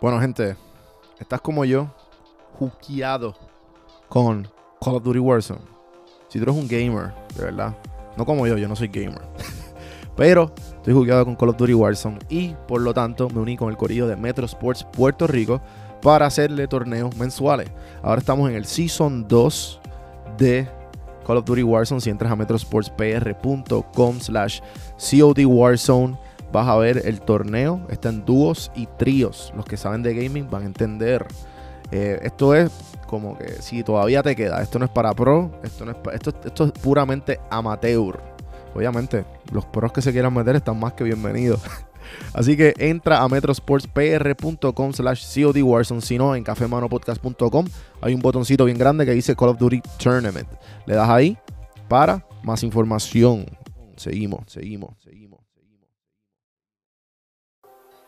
Bueno, gente, estás como yo, juqueado con Call of Duty Warzone. Si tú eres un gamer, de verdad, no como yo, yo no soy gamer. Pero estoy jugueado con Call of Duty Warzone y por lo tanto me uní con el corillo de Metro Sports Puerto Rico para hacerle torneos mensuales. Ahora estamos en el Season 2 de Call of Duty Warzone. Si entras a metrosportspr.com slash COD Warzone, vas a ver el torneo. Está en dúos y tríos. Los que saben de gaming van a entender. Eh, esto es como que si todavía te queda. Esto no es para pro. Esto, no es esto, esto es puramente amateur. Obviamente, los pros que se quieran meter están más que bienvenidos. Así que entra a metrosportspr.com slash COD Warzone. Si no, en cafemanopodcast.com hay un botoncito bien grande que dice Call of Duty Tournament. Le das ahí para más información. Seguimos, seguimos, seguimos.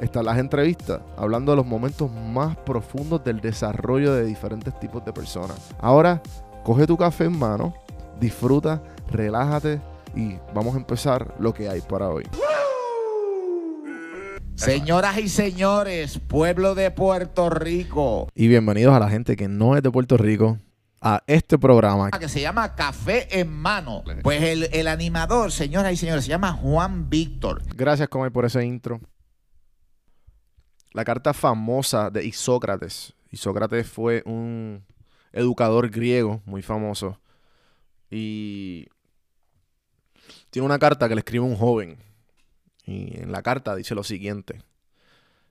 están las entrevistas, hablando de los momentos más profundos del desarrollo de diferentes tipos de personas. Ahora, coge tu café en mano, disfruta, relájate y vamos a empezar lo que hay para hoy. Señoras y señores, pueblo de Puerto Rico. Y bienvenidos a la gente que no es de Puerto Rico a este programa. Que se llama Café en Mano. Pues el, el animador, señoras y señores, se llama Juan Víctor. Gracias, Comay, por ese intro. La carta famosa de Isócrates. Isócrates fue un educador griego muy famoso. Y tiene una carta que le escribe un joven. Y en la carta dice lo siguiente.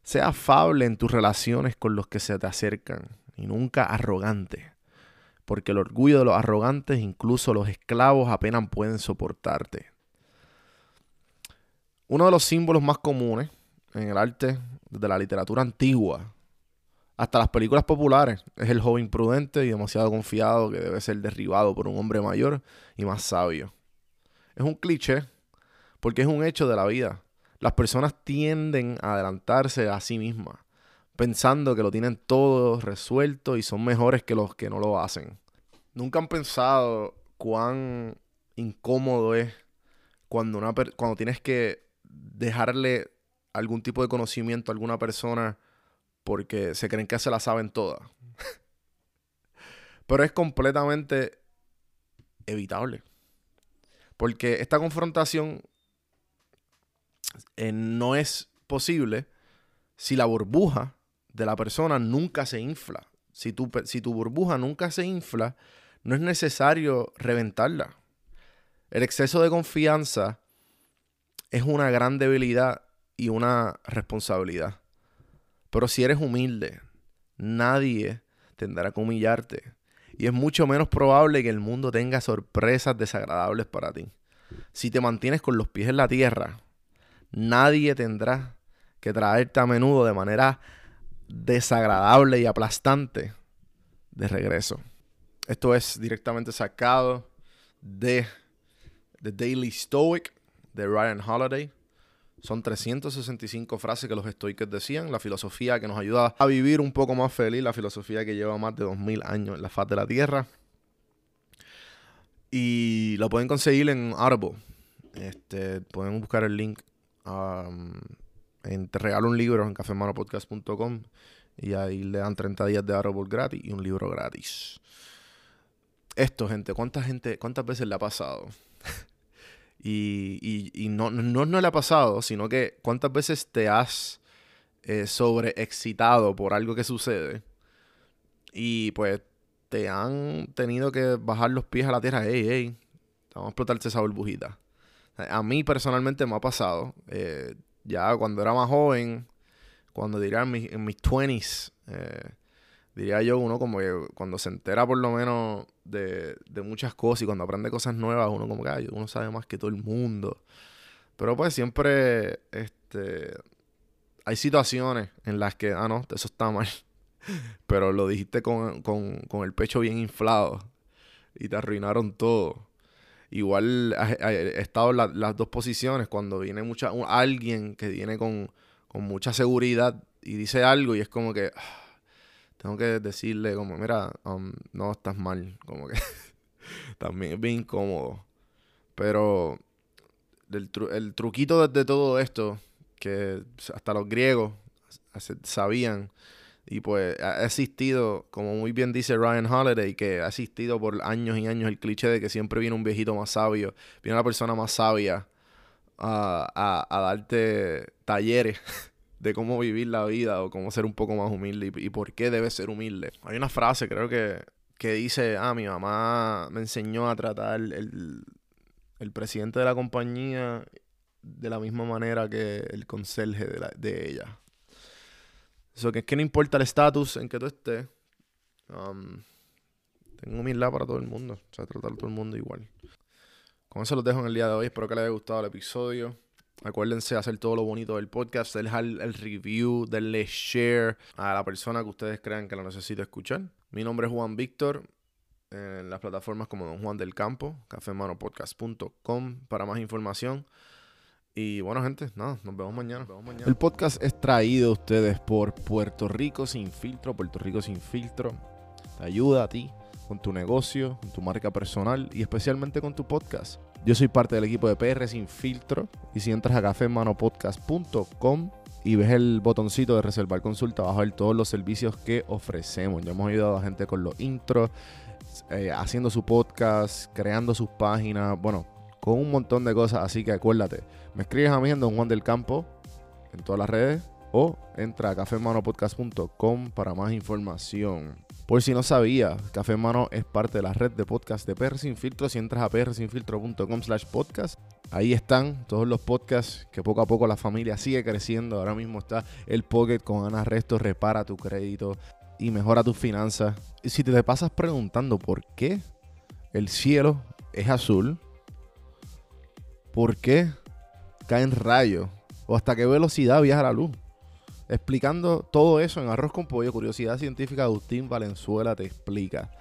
Sea afable en tus relaciones con los que se te acercan y nunca arrogante, porque el orgullo de los arrogantes, incluso los esclavos, apenas pueden soportarte. Uno de los símbolos más comunes en el arte de la literatura antigua, hasta las películas populares, es el joven prudente y demasiado confiado que debe ser derribado por un hombre mayor y más sabio. Es un cliché porque es un hecho de la vida. Las personas tienden a adelantarse a sí mismas, pensando que lo tienen todo resuelto y son mejores que los que no lo hacen. Nunca han pensado cuán incómodo es cuando, una cuando tienes que dejarle algún tipo de conocimiento a alguna persona porque se creen que se la saben todas. Pero es completamente evitable. Porque esta confrontación eh, no es posible si la burbuja de la persona nunca se infla. Si tu, si tu burbuja nunca se infla, no es necesario reventarla. El exceso de confianza es una gran debilidad y una responsabilidad. Pero si eres humilde, nadie tendrá que humillarte. Y es mucho menos probable que el mundo tenga sorpresas desagradables para ti. Si te mantienes con los pies en la tierra, nadie tendrá que traerte a menudo de manera desagradable y aplastante de regreso. Esto es directamente sacado de The Daily Stoic de Ryan Holiday. Son 365 frases que los estoicos decían, la filosofía que nos ayuda a vivir un poco más feliz, la filosofía que lleva más de 2000 años en la faz de la Tierra. Y lo pueden conseguir en Audible. Este, pueden buscar el link. en, te regalo un libro en cafemanopodcast.com y ahí le dan 30 días de Audible gratis y un libro gratis. Esto, gente, ¿cuánta gente, cuántas veces le ha pasado? Y, y, no, no, no, le ha pasado, sino que cuántas veces te has eh, sobreexcitado por algo que sucede y pues te han tenido que bajar los pies a la tierra. Ey, ey, vamos a explotarse esa burbujita. A mí personalmente me ha pasado. Eh, ya cuando era más joven, cuando diría en mis, en mis 20s, eh, diría yo, uno como que cuando se entera por lo menos de, de muchas cosas y cuando aprende cosas nuevas, uno como que uno sabe más que todo el mundo. Pero pues siempre este, hay situaciones en las que, ah, no, eso está mal. pero lo dijiste con, con, con el pecho bien inflado y te arruinaron todo. Igual he estado en las dos posiciones cuando viene mucha, alguien que viene con, con, mucha seguridad y dice algo y es como que ah, tengo que decirle como, mira, um, no, estás mal, como que también es bien incómodo. Pero el, truquito de todo esto, que hasta los griegos sabían, y pues ha existido, como muy bien dice Ryan Holiday, que ha existido por años y años el cliché de que siempre viene un viejito más sabio, viene una persona más sabia a, darte talleres de cómo vivir la vida o cómo ser un poco más humilde y, por qué debes ser humilde. Hay una frase, creo que, que dice, ah, mi mamá me enseñó a tratar el, el presidente de la compañía de la misma manera que el conserje de, de ella. Eso que es que no importa el estatus en que tú estés. Um, tengo humildad para todo el mundo. O sea, tratar a todo el mundo igual. Con eso los dejo en el día de hoy. Espero que les haya gustado el episodio. Acuérdense de hacer todo lo bonito del podcast, dejar el, review, darle share a la persona que ustedes crean que lo necesita escuchar. Mi nombre es Juan Víctor. En las plataformas como Don Juan del Campo, cafemanopodcast.com para más información. Y bueno, gente, nada, nos vemos mañana. El podcast es traído a ustedes por Puerto Rico Sin Filtro. Puerto Rico Sin Filtro te ayuda a ti con tu negocio, con tu marca personal y especialmente con tu podcast. Yo soy parte del equipo de PR Sin Filtro y si entras a cafemanopodcast.com y ves el botoncito de reservar consulta, vas a ver todos los servicios que ofrecemos. Ya hemos ayudado a gente con los intros, eh, haciendo su podcast, creando sus páginas, bueno, con un montón de cosas. Así que acuérdate, me escribes a mí en Don Juan del Campo en todas las redes o entra a cafemanopodcast.com para más información. Por si no sabía, Café Mano es parte de la red de podcast de PR Sin Filtro. Si entras a prsinfiltro.com slash podcast, ahí están todos los podcasts que poco a poco la familia sigue creciendo. Ahora mismo está el Pocket con Ana Resto, repara tu crédito y mejora tus finanzas. Y si te pasas preguntando por qué el cielo es azul, por qué caen rayos o hasta qué velocidad viaja la luz. Explicando todo eso en Arroz con Pollo, Curiosidad Científica, Agustín Valenzuela te explica.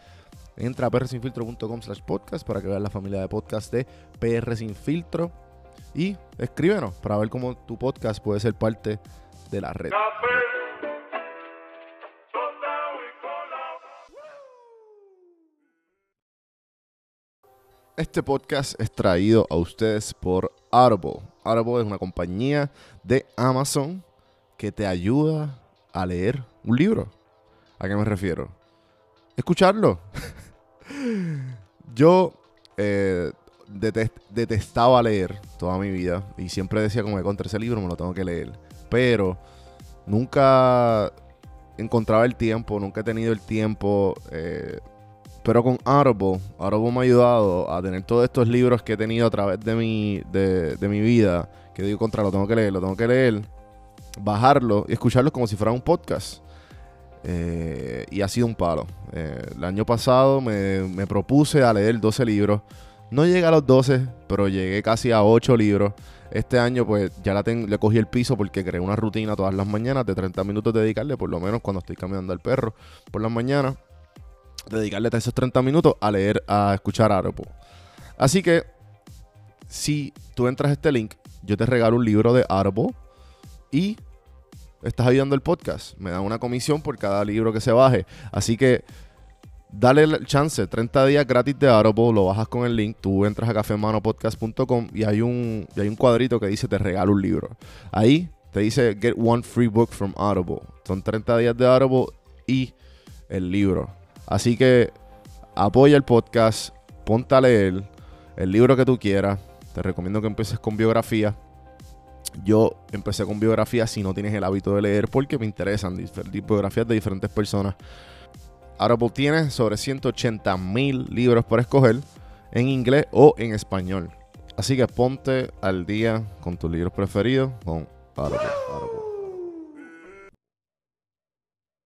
Entra a prsinfiltro.com slash podcast para que veas la familia de podcast de PR Sin Filtro y escríbenos para ver cómo tu podcast puede ser parte de la red. Este podcast es traído a ustedes por Audible. Audible es una compañía de Amazon que te ayuda a leer un libro. ¿A qué me refiero? Escucharlo. Yo eh, detestaba leer toda mi vida y siempre decía como que contra ese libro me lo tengo que leer. Pero nunca encontraba el tiempo, nunca he tenido el tiempo. Eh, pero con Audible, Audible me ha ayudado a tener todos estos libros que he tenido a través de mi, de, mi vida, que digo contra, lo tengo que leer, lo tengo que leer, bajarlo y escucharlo como si fuera un podcast. Eh, y ha sido un palo. Eh, el año pasado me, propuse a leer 12 libros. No llegué a los 12, pero llegué casi a 8 libros. Este año pues ya le cogí el piso porque creé una rutina todas las mañanas de 30 minutos de dedicarle, por lo menos cuando estoy caminando al perro por las mañanas dedicarle esos 30 minutos a leer, a escuchar Audible. Así que, si tú entras a este link, yo te regalo un libro de Audible y estás ayudando el podcast. Me dan una comisión por cada libro que se baje. Así que dale el chance, 30 días gratis de Audible, lo bajas con el link, tú entras a cafemanopodcast.com y hay un, y hay un cuadrito que dice te regalo un libro. Ahí te dice get one free book from Audible. Son 30 días de Audible y el libro. Así que apoya el podcast, ponte a leer el libro que tú quieras. Te recomiendo que empieces con biografía. Yo empecé con biografía si no tienes el hábito de leer porque me interesan biografías de diferentes personas. Audible tiene sobre 180 mil libros para escoger en inglés o en español. Así que ponte al día con tus libros preferidos con Audible.